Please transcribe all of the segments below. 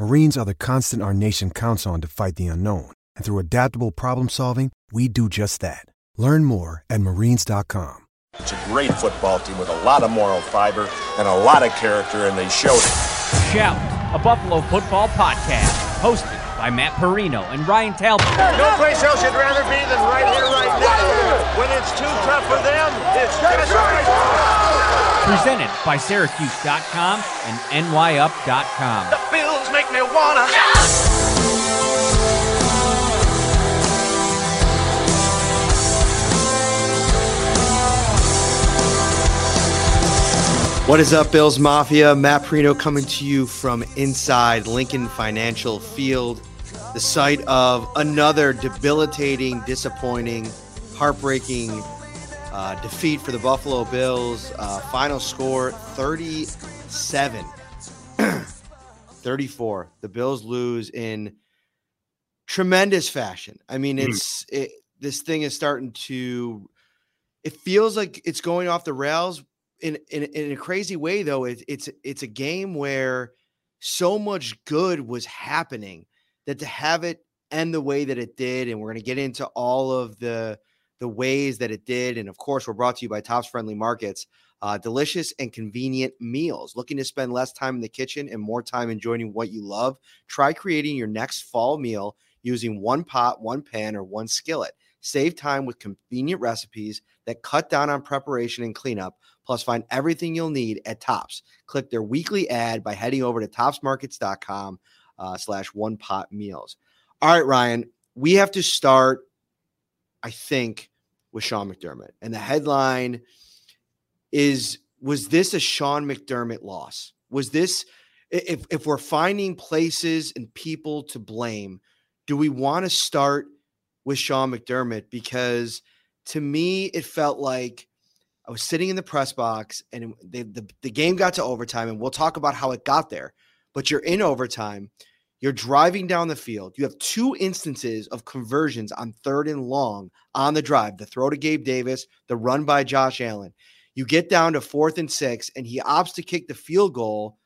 Marines are the constant our nation counts on to fight the unknown. And through adaptable problem solving, we do just that. Learn more at marines.com. It's a great football team with a lot of moral fiber and a lot of character, and they showed it. Shout, a Buffalo football podcast, hosted by Matt Parrino and Ryan Talbot. No place else you'd rather be than right here, right now. When it's too tough for them, it's just right. Presented by Syracuse.com and NYUp.com. The Bills make me wanna. What is up, Bills Mafia? Matt Parrino coming to you from inside Lincoln Financial Field, the site of another debilitating, disappointing, heartbreaking uh, defeat for the Buffalo Bills. Uh, final score 37 34. The Bills lose in tremendous fashion. I mean, it's it, this thing is starting to. It feels like it's going off the rails in in, in a crazy way. Though it, it's it's a game where so much good was happening that to have it end the way that it did, and we're going to get into all of the the ways that it did, and of course, we're brought to you by Tops Friendly Markets. Uh, delicious and convenient meals. Looking to spend less time in the kitchen and more time enjoying what you love? Try creating your next fall meal using one pot, one pan, or one skillet. Save time with convenient recipes that cut down on preparation and cleanup. Plus, find everything you'll need at Tops. Click their weekly ad by heading over to topsmarkets.com uh, slash one pot meals. All right, Ryan, we have to start, I think, with Sean McDermott. And the headline is Was this a Sean McDermott loss? Was this, if, if we're finding places and people to blame, do we want to start with Sean McDermott? Because to me, it felt like I was sitting in the press box and they, the, the game got to overtime, and we'll talk about how it got there. But you're in overtime. You're driving down the field. You have two instances of conversions on third and long on the drive the throw to Gabe Davis, the run by Josh Allen. You get down to fourth and six, and he opts to kick the field goal.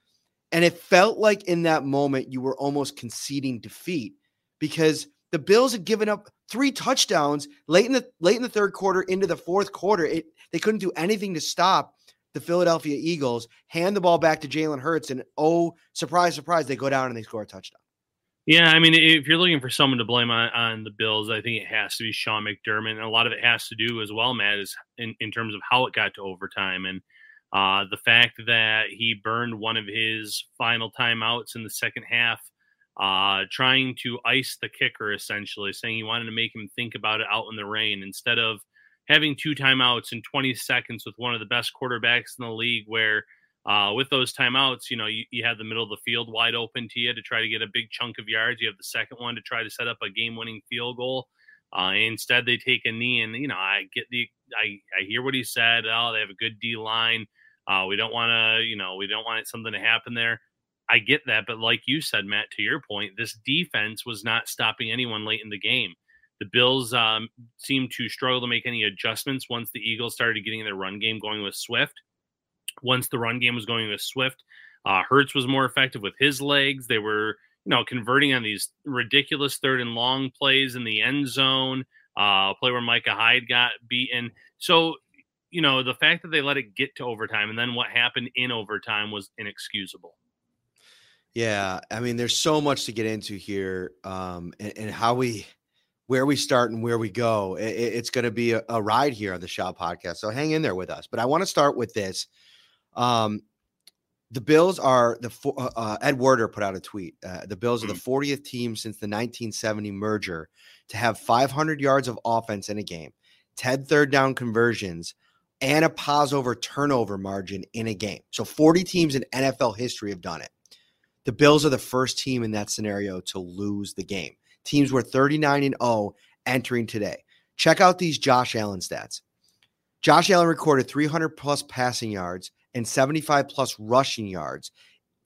And it felt like in that moment you were almost conceding defeat because the Bills had given up three touchdowns late in the late in the third quarter into the fourth quarter. It they couldn't do anything to stop the Philadelphia Eagles. Hand the ball back to Jalen Hurts, and oh, surprise, surprise, they go down and they score a touchdown. Yeah, I mean, if you're looking for someone to blame on, on the Bills, I think it has to be Sean McDermott. And a lot of it has to do as well, Matt, is in, in terms of how it got to overtime and uh, the fact that he burned one of his final timeouts in the second half, uh, trying to ice the kicker, essentially, saying he wanted to make him think about it out in the rain instead of having two timeouts in 20 seconds with one of the best quarterbacks in the league where – uh, with those timeouts, you know, you, you have the middle of the field wide open to you to try to get a big chunk of yards. You have the second one to try to set up a game winning field goal. Uh, instead, they take a knee, and you know, I get the, I, I hear what he said. Oh, they have a good D line. Uh, we don't want to, you know, we don't want something to happen there. I get that, but like you said, Matt, to your point, this defense was not stopping anyone late in the game. The Bills um, seemed to struggle to make any adjustments once the Eagles started getting their run game going with Swift once the run game was going with Swift. Uh, Hurts was more effective with his legs. They were, you know, converting on these ridiculous third and long plays in the end zone. Uh, play where Micah Hyde got beaten. So, you know, the fact that they let it get to overtime and then what happened in overtime was inexcusable. Yeah, I mean, there's so much to get into here, um, and, and how we where we start and where we go. It, it's going to be a, a, ride here on the Shout podcast. So hang in there with us. But I want to start with this. Um, the Bills are the uh, uh, Ed Werder put out a tweet. Uh, the Bills are the 40th mm. team since the 1970 merger to have 500 yards of offense in a game, 10 third down conversions, and a pause over turnover margin in a game. So 40 teams in NFL history have done it. The Bills are the first team in that scenario to lose the game. Teams were 39 and 0 entering today. Check out these Josh Allen stats. Josh Allen recorded 300 plus passing yards and 75 plus rushing yards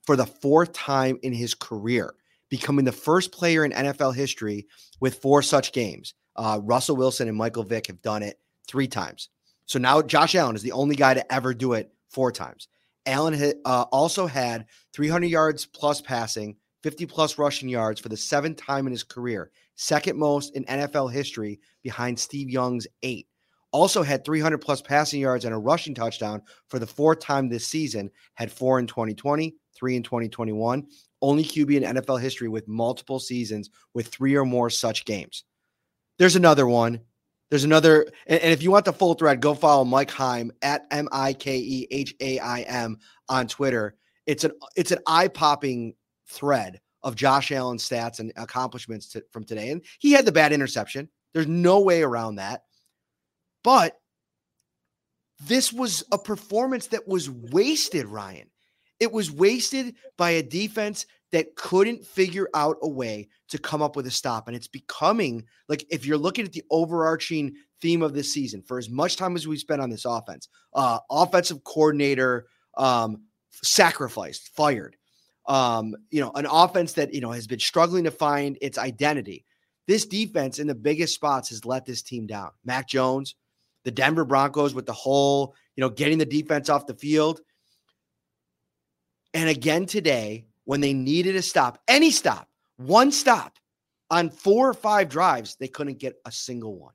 for the fourth time in his career, becoming the first player in NFL history with four such games. Uh, Russell Wilson and Michael Vick have done it three times. So now Josh Allen is the only guy to ever do it four times. Allen uh, also had 300 yards plus passing, 50 plus rushing yards for the seventh time in his career, second most in NFL history behind Steve Young's eight. Also had 300 plus passing yards and a rushing touchdown for the fourth time this season, had four in 2020, three in 2021. Only QB in NFL history with multiple seasons with three or more such games. There's another one. There's another, and, and if you want the full thread, go follow Mike Heim at M I K E H A I M on Twitter. It's an it's an eye popping thread of Josh Allen's stats and accomplishments to, from today. And he had the bad interception. There's no way around that. But this was a performance that was wasted, Ryan. It was wasted by a defense that couldn't figure out a way to come up with a stop. And it's becoming like if you're looking at the overarching theme of this season, for as much time as we spent on this offense, uh, offensive coordinator um, sacrificed, fired, um, you know, an offense that, you know, has been struggling to find its identity. This defense in the biggest spots has let this team down. Mac Jones, the Denver Broncos with the whole, you know, getting the defense off the field. And again today, when they needed a stop, any stop, one stop on four or five drives, they couldn't get a single one.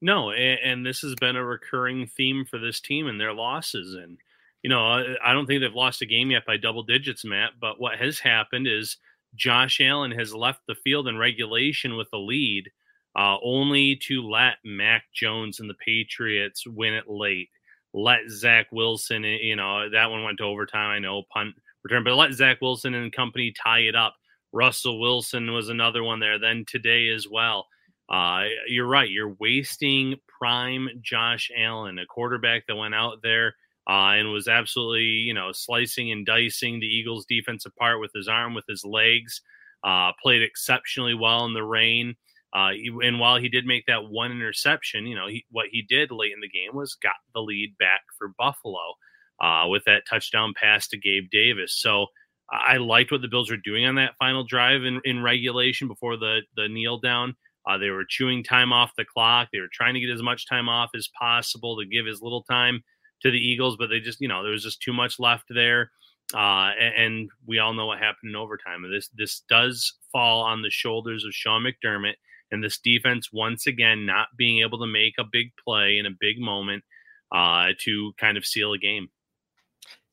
No, and, and this has been a recurring theme for this team and their losses. And you know, I don't think they've lost a game yet by double digits, Matt. But what has happened is Josh Allen has left the field in regulation with the lead, uh, only to let Mac Jones and the Patriots win it late. Let Zach Wilson, eh, you know, that one went to overtime. I know punt return, but let Zach Wilson and company tie it up. Russell Wilson was another one there. Then today as well. Uh, you're right. You're wasting prime Josh Allen, a quarterback that went out there uh, and was absolutely, you know, slicing and dicing the Eagles' defense apart with his arm, with his legs. Uh, played exceptionally well in the rain. Uh, and while he did make that one interception, you know, he, what he did late in the game was got the lead back for Buffalo uh, with that touchdown pass to Gabe Davis. So I liked what the Bills were doing on that final drive in, in regulation before the the kneel down. Uh, they were chewing time off the clock. They were trying to get as much time off as possible to give as little time to the Eagles, but they just, you know, there was just too much left there. Uh, and, we all know what happened in overtime. This this does fall on the shoulders of Sean McDermott and this defense once again not being able to make a big play in a big moment uh, to kind of seal a game.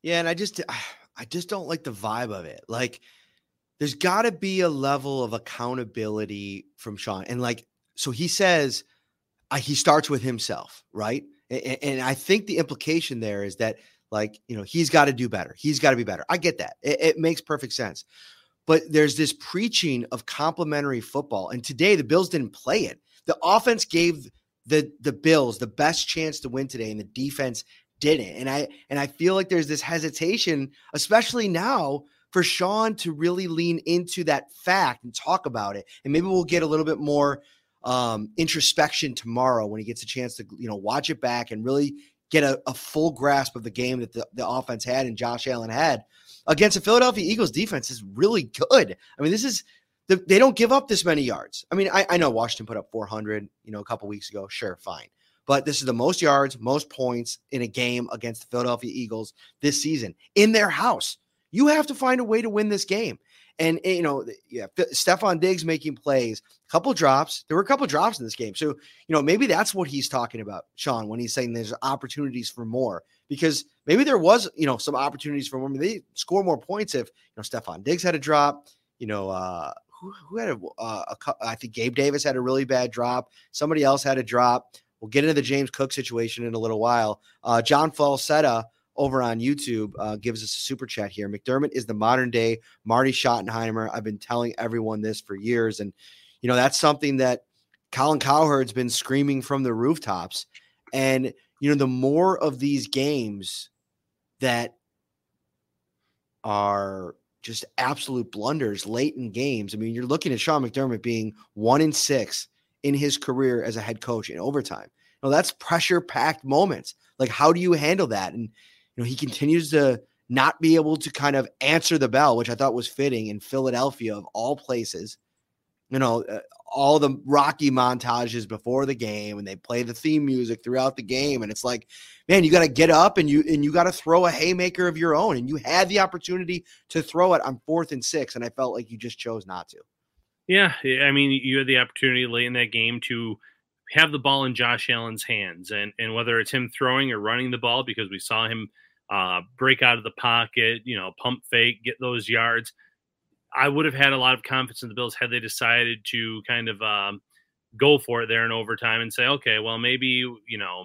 Yeah, and I just I just don't like the vibe of it. Like, there's got to be a level of accountability from Sean, and like, so he says uh, he starts with himself, right? And, I think the implication there is that, like, you know, he's got to do better. He's got to be better. I get that. It, it makes perfect sense. But there's this preaching of complementary football. And today the Bills didn't play it. The offense gave the the Bills the best chance to win today, and the defense didn't. And I and I feel like there's this hesitation, especially now, for Sean to really lean into that fact and talk about it. And maybe we'll get a little bit more um, introspection tomorrow when he gets a chance to you know watch it back and really get a, a full grasp of the game that the, the offense had and Josh Allen had against the Philadelphia Eagles defense is really good. I mean, this is the, they don't give up this many yards. I mean, I, I know Washington put up 400, you know, a couple weeks ago. Sure, fine. But this is the most yards, most points in a game against the Philadelphia Eagles this season in their house. You have to find a way to win this game. And, you know, yeah, Stefon Diggs making plays, a couple drops. There were a couple drops in this game. So, you know, maybe that's what he's talking about, Sean, when he's saying there's opportunities for more. Because maybe there was, you know, some opportunities for more. They score more points if, you know, Stefon Diggs had a drop. You know, uh, who, who had a, uh, a, I think Gabe Davis had a really bad drop. Somebody else had a drop. We'll get into the James Cook situation in a little while. Uh, John Falsetta over on YouTube uh, gives us a super chat here. McDermott is the modern day Marty Schottenheimer. I've been telling everyone this for years, and you know that's something that Colin Cowherd's been screaming from the rooftops. And you know, the more of these games that are just absolute blunders late in games. I mean, you're looking at Sean McDermott being one in six in his career as a head coach in overtime. Know, that's pressure packed moments. Like, how do you handle that? And, you know, he continues to not be able to kind of answer the bell, which I thought was fitting in Philadelphia of all places. You know, uh, all the Rocky montages before the game and they play the theme music throughout the game. And it's like, man, you got to get up and you and you got to throw a haymaker of your own. And you had the opportunity to throw it on fourth and six, and I felt like you just chose not to. Yeah, I mean, you had the opportunity late in that game to have the ball in Josh Allen's hands, and and whether it's him throwing or running the ball, because we saw him uh, break out of the pocket, you know, pump fake, get those yards. I would have had a lot of confidence in the Bills had they decided to kind of um, go for it there in overtime and say, okay, well, maybe, you know,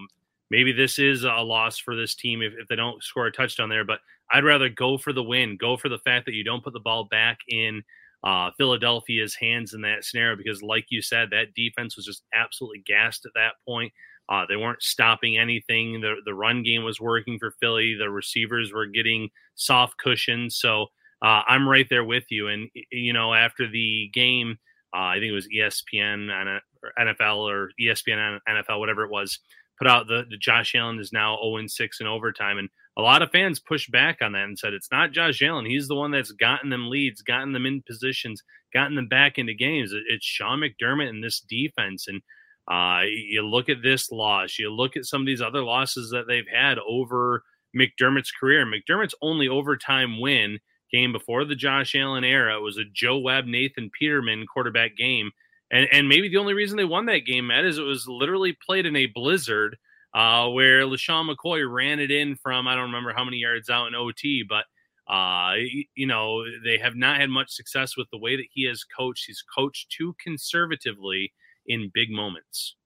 maybe this is a loss for this team if, if they don't score a touchdown there. But I'd rather go for the win, go for the fact that you don't put the ball back in uh, Philadelphia's hands in that scenario because, like you said, that defense was just absolutely gassed at that point. Uh, they weren't stopping anything. The the run game was working for Philly. The receivers were getting soft cushions. So uh, I'm right there with you. And you know, after the game, uh, I think it was ESPN NFL or ESPN NFL, whatever it was, put out the, the Josh Allen is now 0 6 in overtime, and a lot of fans pushed back on that and said it's not Josh Allen. He's the one that's gotten them leads, gotten them in positions, gotten them back into games. It's Sean McDermott and this defense. And uh, you look at this loss, you look at some of these other losses that they've had over McDermott's career. McDermott's only overtime win game before the Josh Allen era. It was a Joe Webb, Nathan Peterman quarterback game. And, and maybe the only reason they won that game, Matt, is it was literally played in a blizzard uh, where LeSean McCoy ran it in from, I don't remember how many yards out in OT, but, uh, you know, they have not had much success with the way that he has coached. He's coached too conservatively in big moments.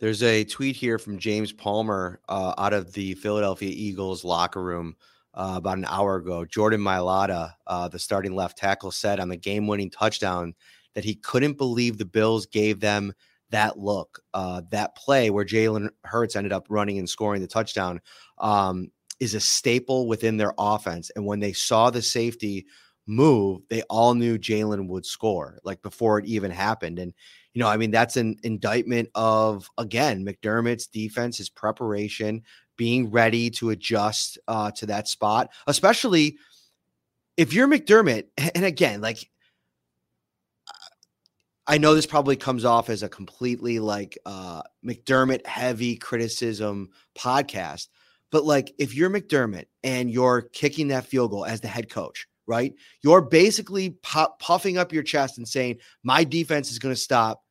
There's a tweet here from James Palmer uh, out of the Philadelphia Eagles locker room uh, about an hour ago. Jordan Mailata, uh, the starting left tackle, said on the game winning touchdown that he couldn't believe the Bills gave them that look, uh, that play where Jalen Hurts ended up running and scoring the touchdown um, is a staple within their offense. And when they saw the safety move, they all knew Jalen would score, like before it even happened. And, you know, I mean, that's an indictment of, again, McDermott's defense, his preparation, being ready to adjust uh, to that spot, especially if you're McDermott. And again, like I know this probably comes off as a completely like uh, McDermott heavy criticism podcast, but like if you're McDermott and you're kicking that field goal as the head coach, right? You're basically puffing up your chest and saying, "My defense is going to stop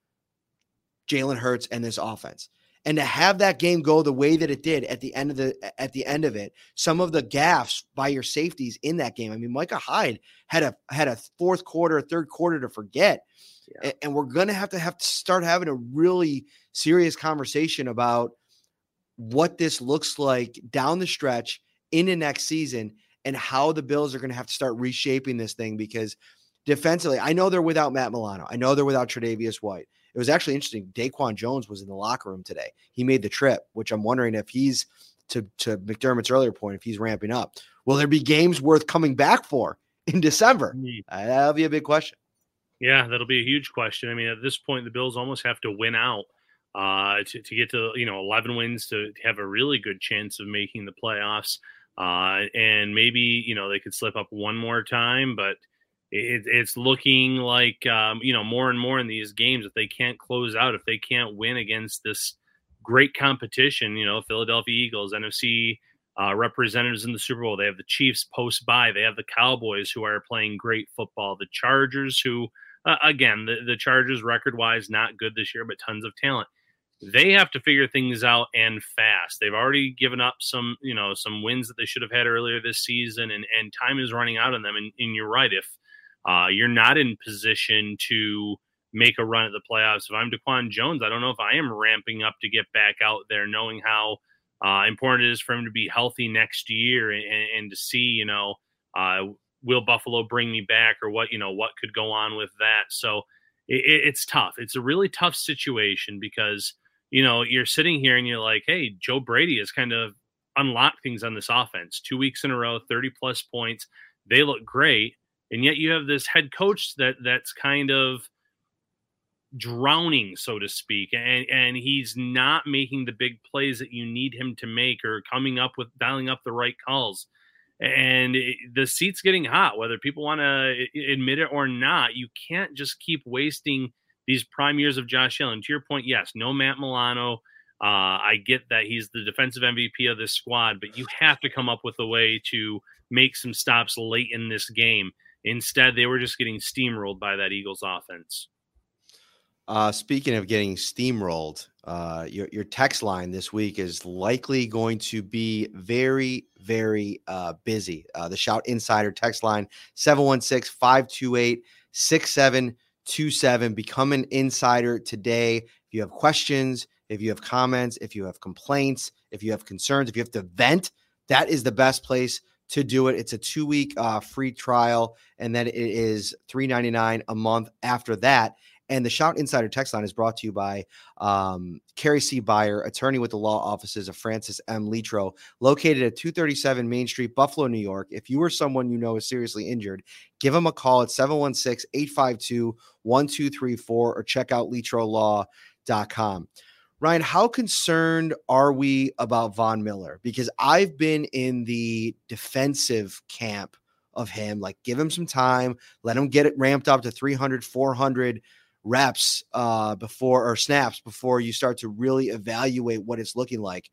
Jalen Hurts and this offense." and to have that game go the way that it did at the end of the at the end of it some of the gaffes by your safeties in that game i mean micah hyde had a had a fourth quarter third quarter to forget yeah. and, we're gonna have to have to start having a really serious conversation about what this looks like down the stretch in the next season and how the bills are going to have to start reshaping this thing because defensively i know they're without matt milano i know they're without tredavious white it was actually interesting. Daquan Jones was in the locker room today. He made the trip, which I'm wondering if he's to to McDermott's earlier point, if he's ramping up. Will there be games worth coming back for in December? Uh, that'll be a big question. Yeah, that'll be a huge question. I mean, at this point, the Bills almost have to win out uh, to, to get to you know 11 wins to have a really good chance of making the playoffs. Uh, and maybe you know they could slip up one more time, but it, it's looking like um, you know more and more in these games if they can't close out, if they can't win against this great competition, you know, Philadelphia Eagles, NFC uh, representatives in the Super Bowl. They have the Chiefs post bye. They have the Cowboys who are playing great football. The Chargers who, uh, again, the, the Chargers record wise not good this year, but tons of talent. They have to figure things out and fast. They've already given up some, you know, some wins that they should have had earlier this season, and and time is running out on them. And, and you're right. If uh, you're not in position to make a run at the playoffs. If I'm DaQuan Jones, I don't know if I am ramping up to get back out there, knowing how uh, important it is for him to be healthy next year and, and to see, you know, uh, will Buffalo bring me back or what, you know, what could go on with that. So it, it's tough. It's a really tough situation because, you know, you're sitting here and you're like, hey, Joe Brady has kind of unlocked things on this offense. Two weeks in a row, 30 plus points. They look great. And yet you have this head coach that that's kind of drowning, so to speak, and and he's not making the big plays that you need him to make or coming up with dialing up the right calls. And the seat's getting hot, whether people want to admit it or not. You can't just keep wasting these prime years of Josh Allen. To your point, yes, no Matt Milano. Uh, I get that he's the defensive MVP of this squad, but you have to come up with a way to make some stops late in this game. Instead, they were just getting steamrolled by that Eagles offense. Uh, speaking of getting steamrolled, uh, your, your text line this week is likely going to be very, very uh, busy. Uh, the Shout Insider text line 716 528 6727. Become an insider today. If you have questions, if you have comments, if you have complaints, if you have concerns, if you have to vent, that is the best place to do it. It's a two week uh, free trial, and then it is three ninety nine a month after that. And the Shout Insider text line is brought to you by um, Carrie C. Beyer, attorney with the law offices of Francis M. Letro, located at 237 Main Street, Buffalo, New York. If you or someone you know is seriously injured, give them a call at 716 852 1234 or check out letrolaw.com. Ryan, how concerned are we about Von Miller? Because I've been in the defensive camp of him. Like, give him some time, let him get it ramped up to 300, 400 reps uh, before or snaps before you start to really evaluate what it's looking like.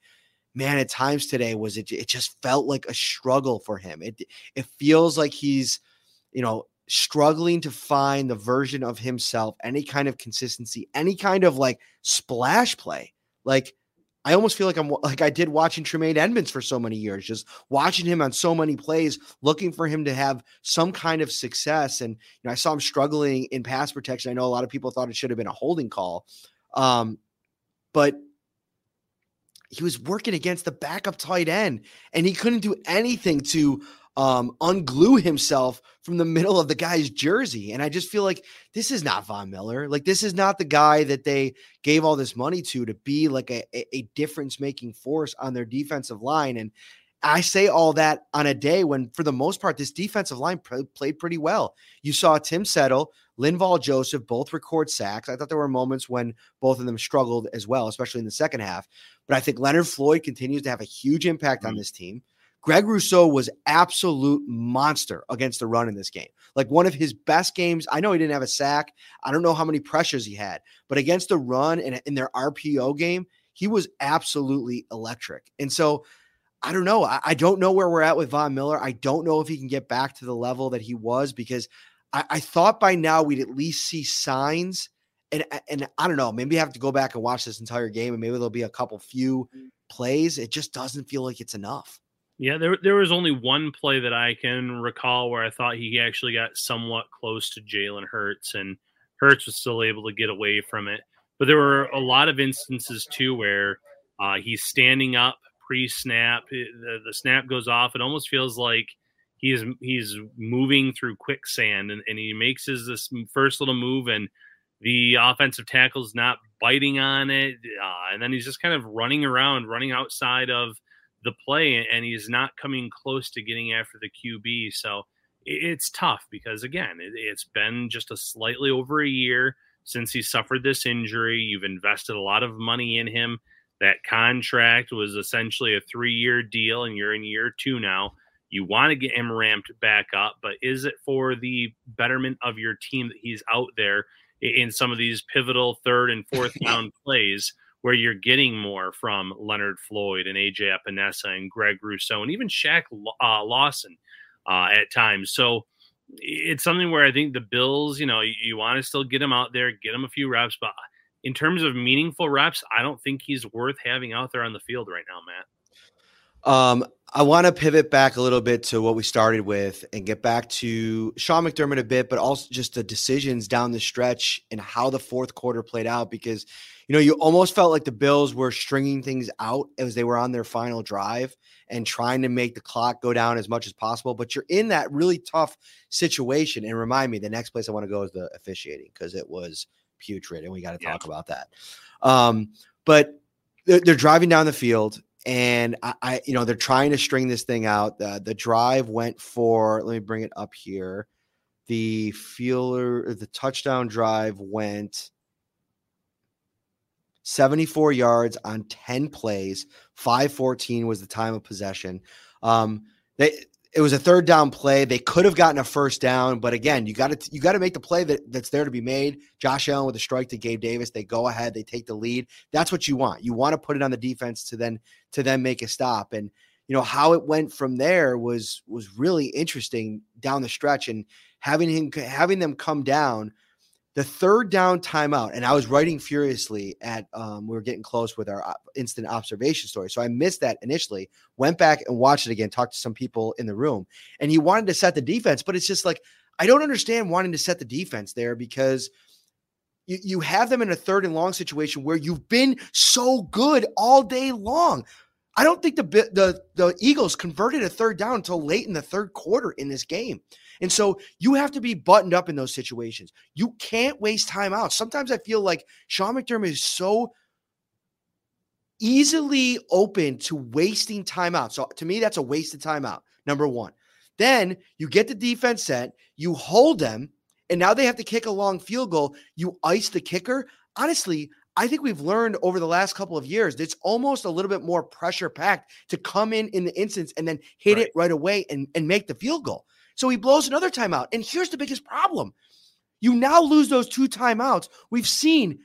Man, at times today was it it just felt like a struggle for him. It it feels like he's, you know, struggling to find the version of himself, any kind of consistency, any kind of like splash play. Like I almost feel like I'm like I did watching Tremaine Edmunds for so many years, just watching him on so many plays, looking for him to have some kind of success. And you know, I saw him struggling in pass protection. I know a lot of people thought it should have been a holding call, um, but he was working against the backup tight end, and he couldn't do anything to um, unglue himself from the middle of the guy's jersey. And I just feel like this is not Von Miller. Like this is not the guy that they gave all this money to to be like a, a difference making force on their defensive line. And I say all that on a day when, for the most part, this defensive line pr- played pretty well. You saw Tim Settle, Linval Joseph both record sacks. I thought there were moments when both of them struggled as well, especially in the second half. But I think Leonard Floyd continues to have a huge impact mm-hmm. on this team. Greg Rousseau was absolute monster against the run in this game. Like one of his best games. I know he didn't have a sack. I don't know how many pressures he had, but against the run and in their RPO game, he was absolutely electric. And so I don't know. I, I, don't know where we're at with Von Miller. I don't know if he can get back to the level that he was because I, I thought by now we'd at least see signs. And and I don't know. Maybe I have to go back and watch this entire game, and maybe there'll be a couple few plays. It just doesn't feel like it's enough. Yeah, there there was only one play that I can recall where I thought he actually got somewhat close to Jalen Hurts, and Hurts was still able to get away from it. But there were a lot of instances too where uh, he's standing up pre-snap, the, the snap goes off. It almost feels like he's he's moving through quicksand, and, and he makes his this first little move, and the offensive tackle is not biting on it, uh, and then he's just kind of running around, running outside of the play, and he's not coming close to getting after the QB. So it's tough because again, it, has been just a slightly over a year since he suffered this injury. You've invested a lot of money in him. That contract was essentially a three-year deal, and you're in year two now. You want to get him ramped back up, but is it for the betterment of your team that he's out there in some of these pivotal third and fourth down plays? Where you're getting more from Leonard Floyd and AJ Epenesa and Greg Rousseau and even Shaq uh, Lawson uh, at times. So it's something where I think the Bills, you know, you, you want to still get him out there, get him a few reps, but in terms of meaningful reps, I don't think he's worth having out there on the field right now, Matt. Um, I want to pivot back a little bit to what we started with and get back to Sean McDermott a bit, but also just the decisions down the stretch and how the fourth quarter played out. Because, you know, you almost felt like the Bills were stringing things out as they were on their final drive and trying to make the clock go down as much as possible. But you're in that really tough situation. And remind me, the next place I want to go is the officiating because it was putrid, and we got to talk yeah. about that. Um, but they're, they're driving down the field and I, I, you know, they're trying to string this thing out. The, the drive went for, let me bring it up here. The feeler, the touchdown drive went 74 yards on 10 plays. 514 was the time of possession. Um, they it was a third down play. They could have gotten a first down, but again, you got to you got to make the play that, that's there to be made. Josh Allen with a strike to Gabe Davis. They go ahead, they take the lead. That's what you want. You want to put it on the defense to then to then make a stop. And you know how it went from there was was really interesting down the stretch and having him having them come down the third down timeout, and I was writing furiously at um, we were getting close with our instant observation story. So I missed that initially, went back and watched it again, talked to some people in the room, and he wanted to set the defense, but it's just like I don't understand wanting to set the defense there because you, you have them in a third and long situation where you've been so good all day long. I don't think the the the Eagles converted a third down until late in the third quarter in this game. And so you have to be buttoned up in those situations. You can't waste time out. Sometimes I feel like Sean McDermott is so easily open to wasting time out. So to me, that's a wasted timeout. Number one. Then you get the defense set, you hold them, and now they have to kick a long field goal. You ice the kicker. Honestly, I think we've learned over the last couple of years it's almost a little bit more pressure packed to come in in the instance and then hit right. it right away and, and make the field goal. So he blows another timeout. And here's the biggest problem you now lose those two timeouts. We've seen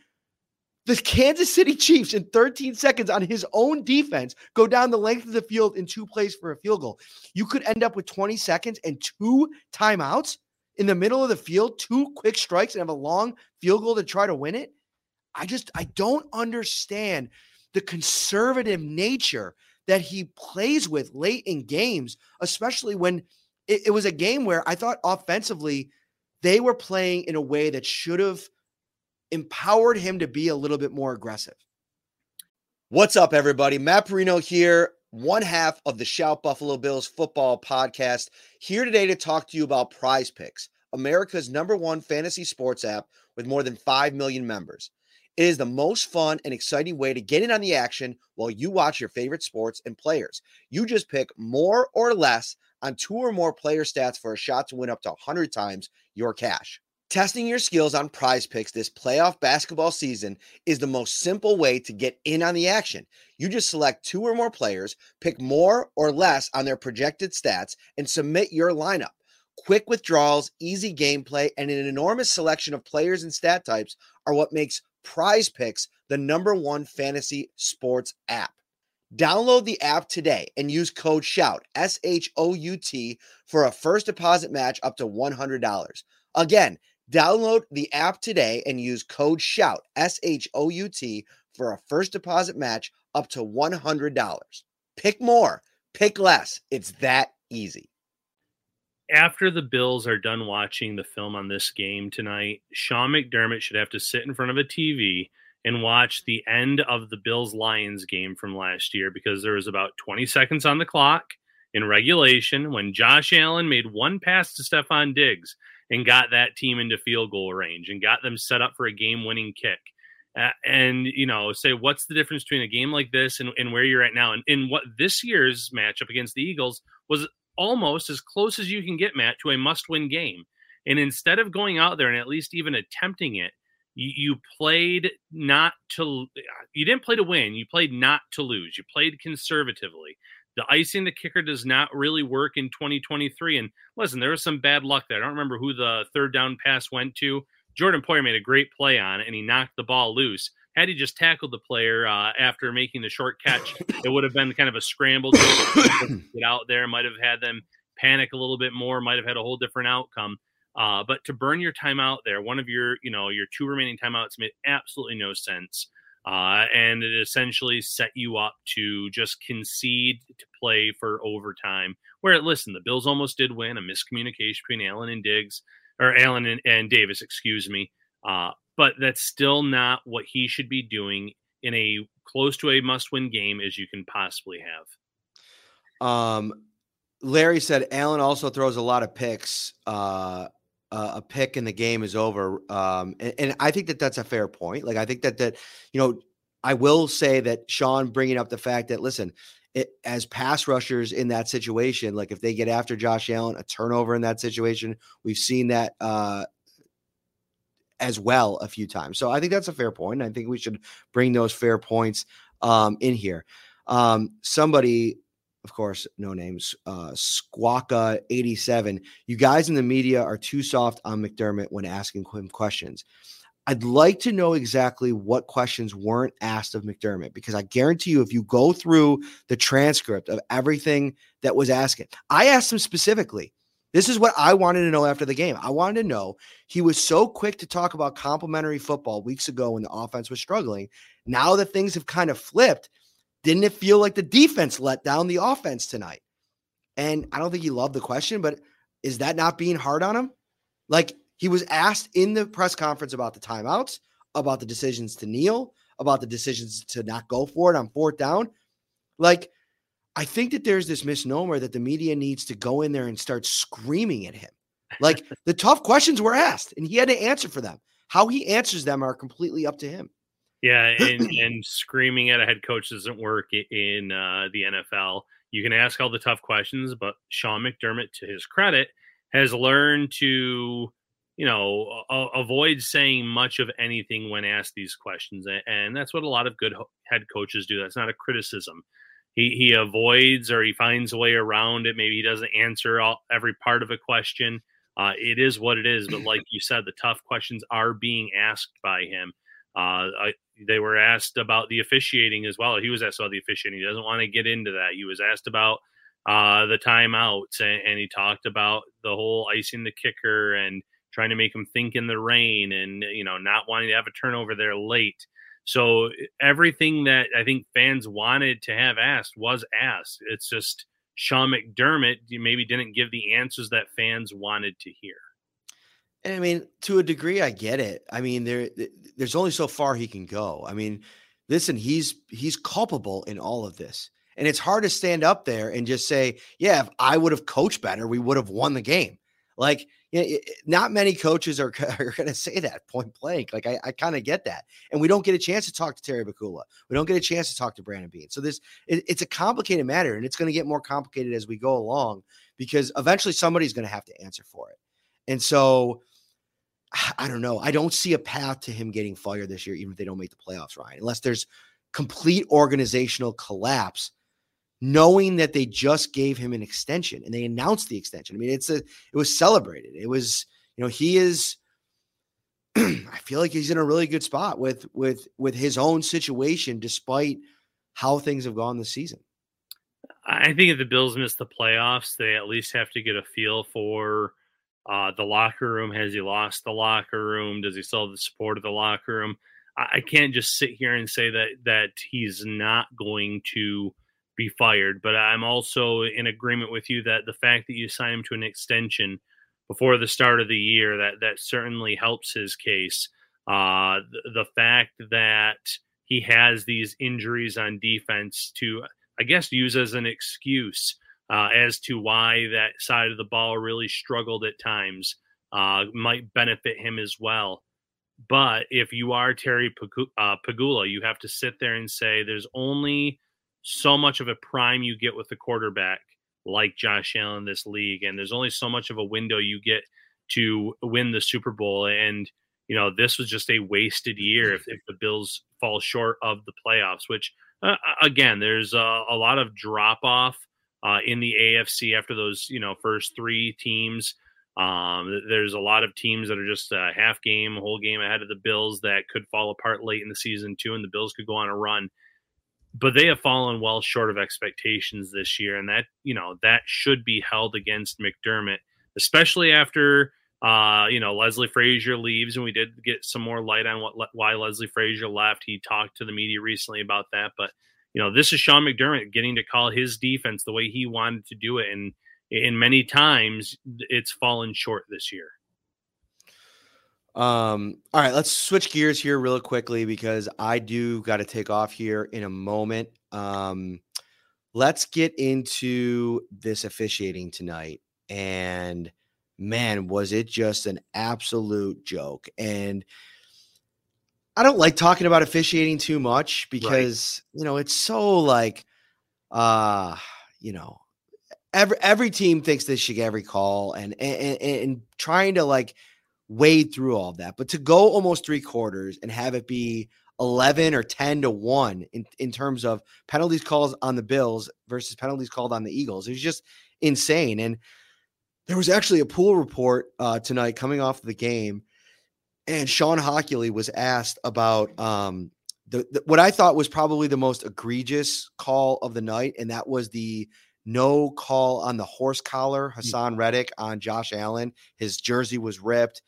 the Kansas City Chiefs in 13 seconds on his own defense go down the length of the field in two plays for a field goal. You could end up with 20 seconds and two timeouts in the middle of the field, two quick strikes, and have a long field goal to try to win it. I just I don't understand the conservative nature that he plays with late in games, especially when it, it was a game where I thought offensively they were playing in a way that should have empowered him to be a little bit more aggressive. What's up, everybody? Matt Parrino here, one half of the Shout Buffalo Bills football podcast, here today to talk to you about Prize Picks, America's number one fantasy sports app with more than 5 million members. It is the most fun and exciting way to get in on the action while you watch your favorite sports and players. You just pick more or less on two or more player stats for a shot to win up to 100 times your cash. Testing your skills on prize picks this playoff basketball season is the most simple way to get in on the action. You just select two or more players, pick more or less on their projected stats, and submit your lineup. Quick withdrawals, easy gameplay, and an enormous selection of players and stat types are what makes prize picks the number one fantasy sports app. Download the app today and use code SHOUT, S H O U T, for a first deposit match up to $100. Again, download the app today and use code SHOUT, S H O U T, for a first deposit match up to $100. Pick more, pick less. It's that easy. After the Bills are done watching the film on this game tonight, Sean McDermott should have to sit in front of a TV and watch the end of the Bills Lions game from last year because there was about 20 seconds on the clock in regulation when Josh Allen made one pass to Stefon Diggs and got that team into field goal range and got them set up for a game winning kick. Uh, and, you know, say what's the difference between a game like this and, and where you're at now? And, and what this year's matchup against the Eagles was almost as close as you can get, Matt, to a must win game. And instead of going out there and at least even attempting it, you, played not to you didn't play to win you played not to lose you played conservatively. The icing the kicker does not really work in 2023 and listen there was some bad luck there. I don't remember who the third down pass went to. Jordan poyer made a great play on it and he knocked the ball loose. Had he just tackled the player uh, after making the short catch it would have been kind of a scramble to get out there might have had them panic a little bit more might have had a whole different outcome uh, but to burn your time out there, one of your, you know, your two remaining timeouts made absolutely no sense. Uh, and it essentially set you up to just concede to play for overtime. Where, listen, the Bills almost did win a miscommunication between Allen and Diggs, or Allen and, and Davis, excuse me. Uh, but that's still not what he should be doing in a close to a must win game as you can possibly have. Um, Larry said Allen also throws a lot of picks. Uh, a pick and the game is over. Um, and, and, I think that that's a fair point. Like I think that that you know, I will say that Sean bringing up the fact that listen, it, as pass rushers in that situation, like if they get after Josh Allen, a turnover in that situation, we've seen that uh, as well a few times. So I think that's a fair point. I think we should bring those fair points um, in here. Um, somebody of course, no names, uh, Squawka87. You guys in the media are too soft on McDermott when asking him questions. I'd like to know exactly what questions weren't asked of McDermott because I guarantee you, if you go through the transcript of everything that was asked, I asked him specifically. This is what I wanted to know after the game. I wanted to know he was so quick to talk about complimentary football weeks ago when the offense was struggling. Now that things have kind of flipped, didn't it feel like the defense let down the offense tonight? And I don't think he loved the question, but is that not being hard on him? Like he was asked in the press conference about the timeouts, about the decisions to kneel, about the decisions to not go for it on fourth down. Like, I think that there's this misnomer that the media needs to go in there and start screaming at him. Like the tough questions were asked and he had to answer for them. How he answers them are completely up to him. Yeah, and, and screaming at a head coach doesn't work in uh, the NFL. You can ask all the tough questions, but Sean McDermott, to his credit, has learned to, you know, a- avoid saying much of anything when asked these questions, and that's what a lot of good ho- head coaches do. That's not a criticism. He he avoids or he finds a way around it. Maybe he doesn't answer all, every part of a question. Uh, it is what it is. But like you said, the tough questions are being asked by him. Uh, I, they were asked about the officiating as well. He was asked about the officiating. He doesn't want to get into that. He was asked about uh, the timeouts, and, and, he talked about the whole icing the kicker and trying to make him think in the rain, and you know not wanting to have a turnover there late. So everything that I think fans wanted to have asked was asked. It's just Sean McDermott maybe didn't give the answers that fans wanted to hear. And I mean, to a degree, I get it. I mean, there there's only so far he can go. I mean, listen, he's he's culpable in all of this. And it's hard to stand up there and just say, yeah, if I would have coached better, we would have won the game. Like, you know, not many coaches are, are going to say that point blank. Like, I, I kind of get that. And we don't get a chance to talk to Terry Pegula. We don't get a chance to talk to Brandon Beane. So this, it, it's a complicated matter and it's going to get more complicated as we go along because eventually somebody's going to have to answer for it. And so, I don't know. I don't see a path to him getting fired this year, even if they don't make the playoffs, Ryan, unless there's complete organizational collapse, knowing that they just gave him an extension and they announced the extension. I mean, it's a it was celebrated. It was, you know, he is I feel like he's in a really good spot with with with his own situation, despite how things have gone this season. I think if the Bills miss the playoffs, they at least have to get a feel for uh, the locker room. Has he lost the locker room? Does he still have the support of the locker room? I, I can't just sit here and say that that he's not going to be fired. But I'm also in agreement with you that the fact that you sign him to an extension before the start of the year that that certainly helps his case. Uh, the, the fact that he has these injuries on defense to, I guess, use as an excuse uh, as to why that side of the ball really struggled at times uh, might benefit him as well. But if you are Terry Pegula, you have to sit there and say there's only so much of a prime you get with a quarterback like Josh Allen in this league, and there's only so much of a window you get to win the Super Bowl. And you know this was just a wasted year if, if the Bills fall short of the playoffs. Which uh, again, there's a, a lot of drop off uh, in the AFC after those you know first three teams. Um, there's a lot of teams that are just a half game, whole game ahead of the Bills that could fall apart late in the season too, and the Bills could go on a run. But they have fallen well short of expectations this year, and that you know that should be held against McDermott, especially after uh, you know, Leslie Frazier leaves, and we did get some more light on what why Leslie Frazier left. He talked to the media recently about that, but you know, this is Sean McDermott getting to call his defense the way he wanted to do it, and in many times it's fallen short this year. Um, all right, let's switch gears here real quickly because I do got to take off here in a moment. Um, let's get into this officiating tonight. And man, was it just an absolute joke. And I don't like talking about officiating too much because, right. you know, it's so like uh, you know, every every team thinks they should get every call and and, and trying to like wade through all that. But to go almost three quarters and have it be 11 or 10 to 1 in, in terms of penalties calls on the Bills versus penalties called on the Eagles, it was just insane. And there was actually a pool report uh, tonight coming off the game, and Shawn Hochuli was asked about um, the, the, what I thought was probably the most egregious call of the night, and that was the no call on the horse collar, Haason Reddick on Josh Allen. His jersey was ripped.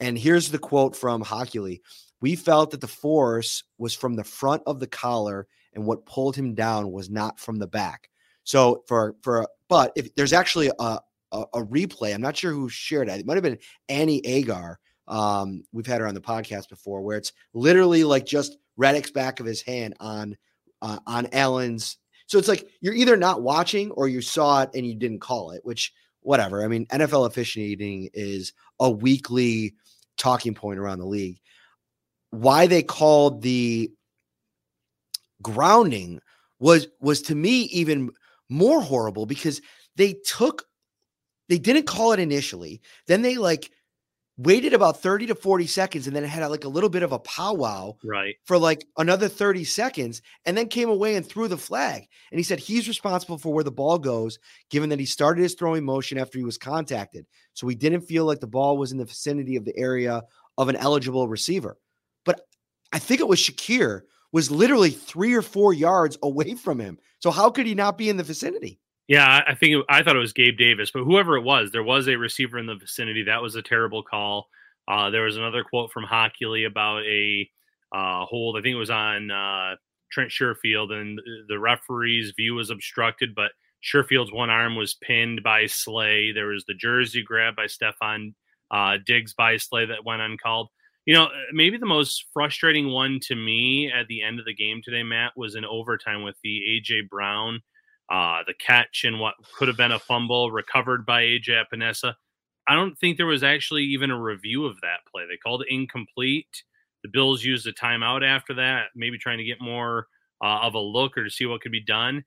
And here's the quote from Hockley: We felt that the force was from the front of the collar and what pulled him down was not from the back. So for for but if there's actually a a, a replay, I'm not sure who shared it. It might have been Annie Agar. Um, we've had her on the podcast before, where it's literally like just Reddick's back of his hand on uh, on Allen's. So it's like you're either not watching or you saw it and you didn't call it, which whatever. I mean, NFL officiating is a weekly talking point around the league. Why they called the grounding was was to me even more horrible because they took they didn't call it initially. Then they like waited about 30 to 40 seconds and then it had like a little bit of a powwow right. for like another 30 seconds and then came away and threw the flag. And he said he's responsible for where the ball goes given that he started his throwing motion after he was contacted. So he didn't feel like the ball was in the vicinity of the area of an eligible receiver. But i think it was Shakir was literally three or four yards away from him. So how could he not be in the vicinity yeah, I think it, I thought it was Gabe Davis, but whoever it was, there was a receiver in the vicinity. That was a terrible call. Uh, there was another quote from Hochuli about a uh, hold. I think it was on uh, Trent Sherfield, and the referee's view was obstructed, but Sherfield's one arm was pinned by Slay. There was the jersey grab by Stefon uh, Diggs by Slay that went uncalled. You know, maybe the most frustrating one to me at the end of the game today, Matt, was in overtime with the AJ Brown uh, the catch and what could have been a fumble recovered by AJ Epenesa. I don't think there was actually even a review of that play. They called it incomplete. The Bills used a timeout after that, maybe trying to get more uh, of a look or to see what could be done.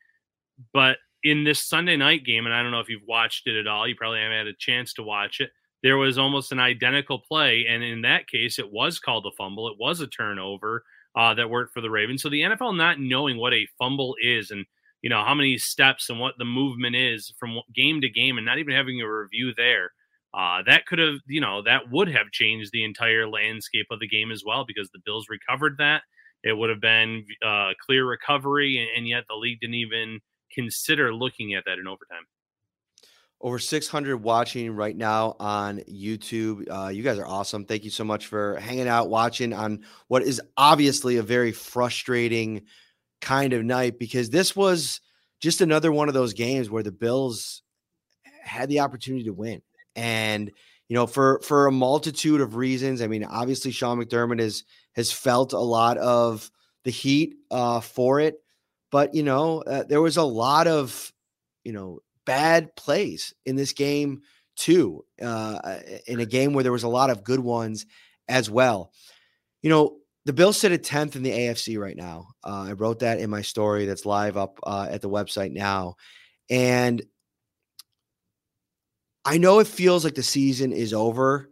But in this Sunday night game, and I don't know if you've watched it at all, you probably haven't had a chance to watch it. There was almost an identical play, and in that case, it was called a fumble. It was a turnover uh, that worked for the Ravens. So the NFL not knowing what a fumble is, and you know how many steps and what the movement is from game to game and not even having a review there uh, that could have you know that would have changed the entire landscape of the game as well because the bills recovered that it would have been uh, clear recovery and, and yet the league didn't even consider looking at that in overtime over 600 watching right now on YouTube. Uh, you guys are awesome. Thank you so much for hanging out, watching on what is obviously a very frustrating kind of night because this was just another one of those games where the Bills had the opportunity to win. And you know, for for a multitude of reasons, I mean, obviously Sean McDermott has has felt a lot of the heat uh, for it, but you know, uh, there was a lot of you know bad plays in this game too. Uh, in a game where there was a lot of good ones as well. You know, the Bills sit at 10th in the AFC right now. Uh, I wrote that in my story that's live up uh, at the website now. And I know it feels like the season is over,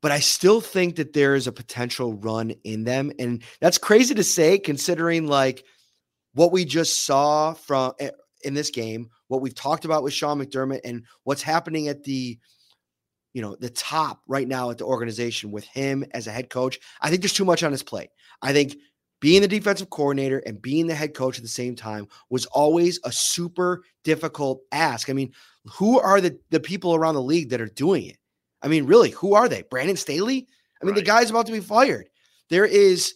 but I still think that there is a potential run in them. And that's crazy to say considering like what we just saw from eh, in this game, what we've talked about with Sean McDermott and what's happening at the you know, the top right now at the organization with him as a head coach. I think there's too much on his plate. I think being the defensive coordinator and being the head coach at the same time was always a super difficult ask. I mean, who are the, the people around the league that are doing it? I mean, really, who are they? Brandon Staley? I mean, right. the guy's about to be fired. There is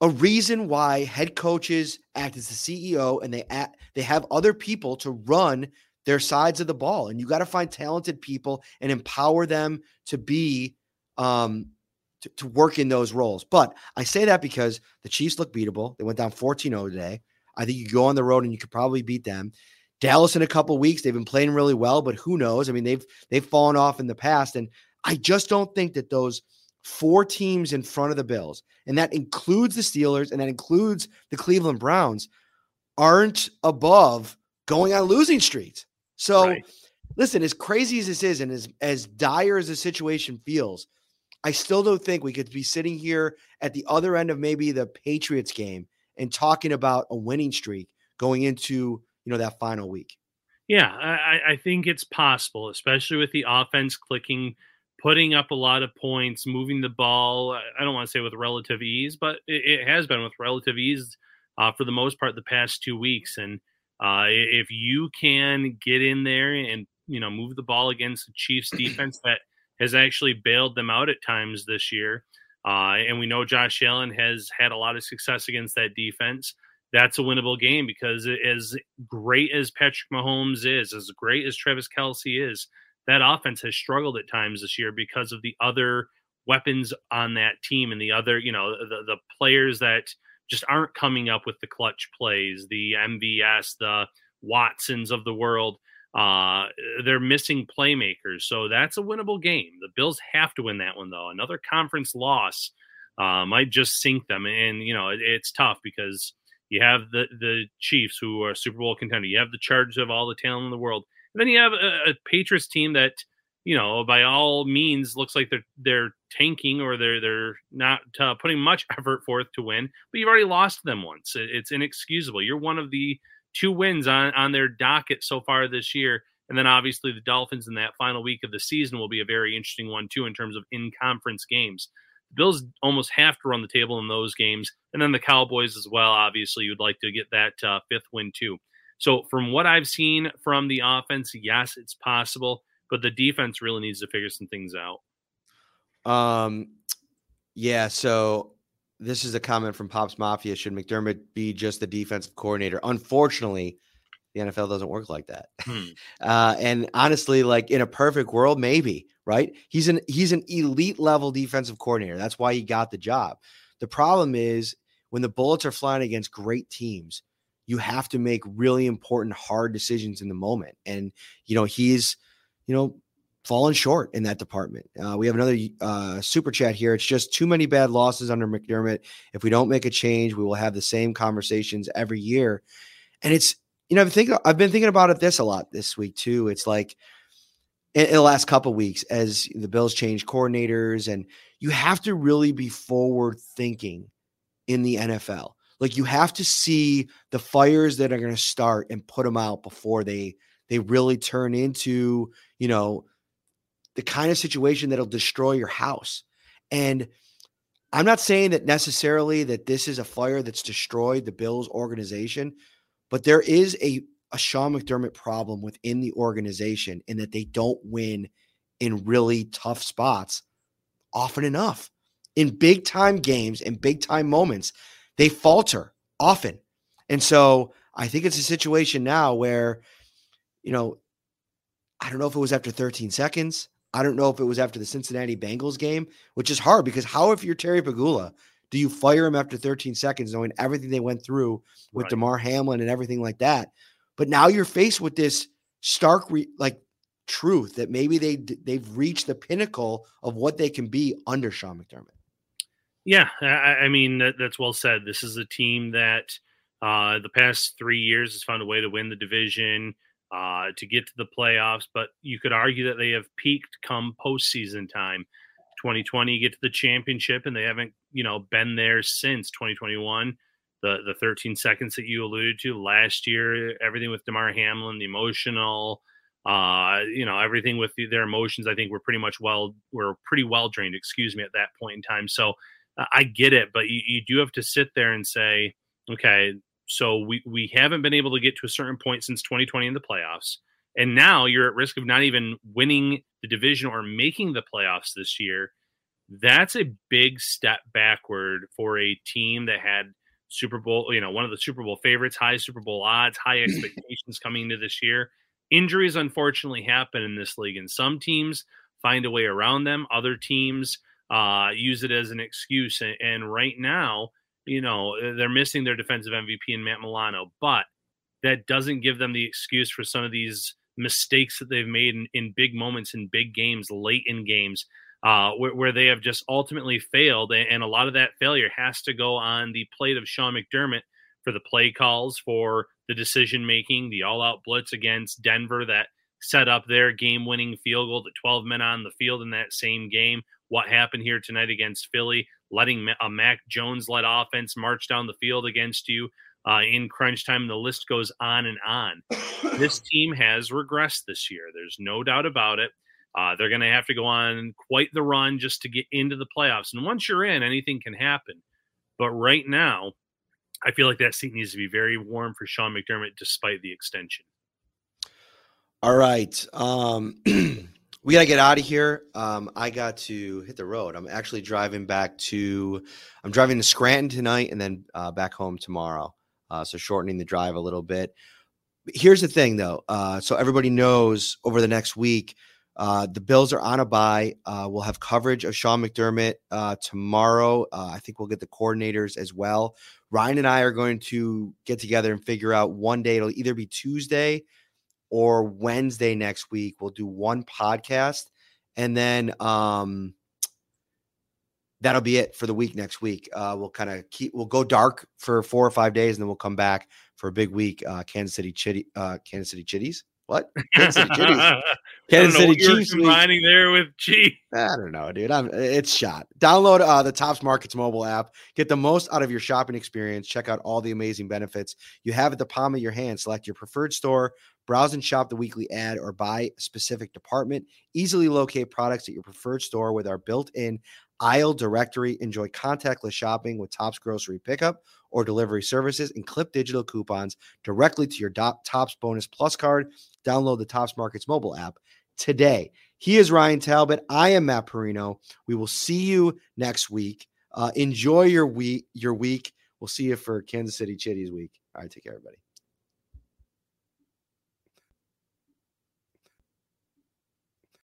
a reason why head coaches act as the CEO and they act, they have other people to run their sides of the ball. And you got to find talented people and empower them to be um, to, to, work in those roles. But I say that because the Chiefs look beatable. They went down 14-0 today. I think you go on the road and you could probably beat them. Dallas in a couple weeks, they've been playing really well, but who knows? I mean, they've they've fallen off in the past. And I just don't think that those four teams in front of the Bills, and that includes the Steelers and that includes the Cleveland Browns, aren't above going on losing streaks. So, right. listen, as crazy as this is, and as as dire as the situation feels, I still don't think we could be sitting here at the other end of maybe the Patriots game and talking about a winning streak going into you know that final week. Yeah, I, I think it's possible, especially with the offense clicking putting up a lot of points, moving the ball. I don't want to say with relative ease, but it, it has been with relative ease uh, for the most part the past two weeks. And uh, if you can get in there and you know move the ball against the Chiefs defense that has actually bailed them out at times this year, uh, and we know Josh Allen has had a lot of success against that defense. That's a winnable game because as great as Patrick Mahomes is, as great as Travis Kelce is, that offense has struggled at times this year because of the other weapons on that team and the other, you know, the, the players that just aren't coming up with the clutch plays, the MVS, the Watsons of the world. Uh, they're missing playmakers. So that's a winnable game. The Bills have to win that one, though. Another conference loss uh, might just sink them. And, you know, it, it's tough because you have the, the Chiefs, who are Super Bowl contender. You have the Chargers of all the talent in the world. And then you have a, a Patriots team that, you know, by all means looks like they're they're tanking or they're they're not uh, putting much effort forth to win. But you've already lost them once. It's inexcusable. You're one of the two wins on on their docket so far this year. And then obviously the Dolphins in that final week of the season will be a very interesting one too in terms of in conference games. The Bills almost have to run the table in those games, and then the Cowboys as well. Obviously, you'd like to get that uh, fifth win too. So, from what I've seen from the offense, yes, it's possible, but the defense really needs to figure some things out. Um, yeah. So, this is a comment from Pops Mafia. Should McDermott be just the defensive coordinator? Unfortunately, the NFL doesn't work like that. Hmm. Uh, and honestly, like in a perfect world, maybe right. He's an he's an elite level defensive coordinator. That's why he got the job. The problem is when the bullets are flying against great teams you have to make really important, hard decisions in the moment. And, you know, he's, you know, fallen short in that department. Uh, we have another uh, super chat here. It's just too many bad losses under McDermott. If we don't make a change, we will have the same conversations every year. And it's, you know, I've, think, I've been thinking about it this a lot this week too. It's like in, in the last couple weeks as the Bills change coordinators, and you have to really be forward thinking in the NFL. Like you have to see the fires that are going to start and put them out before they they really turn into, you know, the kind of situation that'll destroy your house. And I'm not saying that necessarily that this is a fire that's destroyed the Bills organization, but there is a a Sean McDermott problem within the organization in that they don't win in really tough spots often enough. In big time games and big time moments, they falter often. And so I think it's a situation now where, you know, I don't know if it was after 13 seconds. I don't know if it was after the Cincinnati Bengals game, which is hard because how, if you're Terry Pegula, do you fire him after 13 seconds, knowing everything they went through with right. Damar Hamlin and everything like that? But now you're faced with this stark, re- like, truth that maybe they they've reached the pinnacle of what they can be under Sean McDermott. Yeah, I, I mean that, that's well said. This is a team that uh, the past three years has found a way to win the division, uh, to get to the playoffs. But you could argue that they have peaked come postseason time. 2020 get to the championship, and they haven't you know been there since 2021. The the 13 seconds that you alluded to last year, everything with Damar Hamlin, the emotional. Uh, you know, everything with the, their emotions, I think were pretty much well, were pretty well drained, excuse me, at that point in time. So I get it, but you, you do have to sit there and say, okay, so we, we haven't been able to get to a certain point since 2020 in the playoffs. And now you're at risk of not even winning the division or making the playoffs this year. That's a big step backward for a team that had Super Bowl, you know, one of the Super Bowl favorites, high Super Bowl odds, high expectations coming into this year. Injuries unfortunately happen in this league, and some teams find a way around them. Other teams uh, use it as an excuse. And, and right now, you know, they're missing their defensive MVP in Matt Milano, but that doesn't give them the excuse for some of these mistakes that they've made in, in big moments in big games, late in games, uh, where, where, they have just ultimately failed. And a lot of that failure has to go on the plate of Sean McDermott for the play calls, for the decision making, the all out blitz against Denver that set up their game winning field goal, the 12 men on the field in that same game. What happened here tonight against Philly, letting a Mac Jones led offense march down the field against you uh, in crunch time. The list goes on and on. this team has regressed this year. There's no doubt about it. Uh, they're going to have to go on quite the run just to get into the playoffs. And once you're in, anything can happen. But right now, I feel like that seat needs to be very warm for Sean McDermott despite the extension. All right. Um, we got to get out of here. Um, I got to hit the road. I'm actually driving back to, I'm driving to Scranton tonight and then uh, back home tomorrow. Uh, so shortening the drive a little bit. Here's the thing, though. Uh, so everybody knows over the next week, uh, the Bills are on a bye. Uh, we'll have coverage of Sean McDermott uh, tomorrow. I think we'll get the coordinators as well. Ryan and I are going to get together and figure out one day. It'll either be Tuesday or Wednesday next week. We'll do one podcast, and then um, that'll be it for the week next week. Uh, we'll kind of keep we'll go dark for four or five days, and then we'll come back for a big week. Uh, Kansas City Chitty, uh, Kansas City Chitties. What? Kansas City Chitties. Kansas City Chiefs. Combining there with G. I don't know, dude. I'm it's shot. Download uh, the Tops Markets mobile app. Get the most out of your shopping experience. Check out all the amazing benefits you have at the palm of your hand. Select your preferred store. Browse and shop the weekly ad or buy specific department. Easily locate products at your preferred store with our built-in aisle directory. Enjoy contactless shopping with Tops Grocery Pickup or delivery services and clip digital coupons directly to your Tops Bonus Plus card. Download the Tops Markets mobile app today. He is Ryan Talbot. I am Matt Parrino. We will see you next week. Uh, enjoy your week. Your week. We'll see you for Kansas City Chitties week. All right, take care, everybody.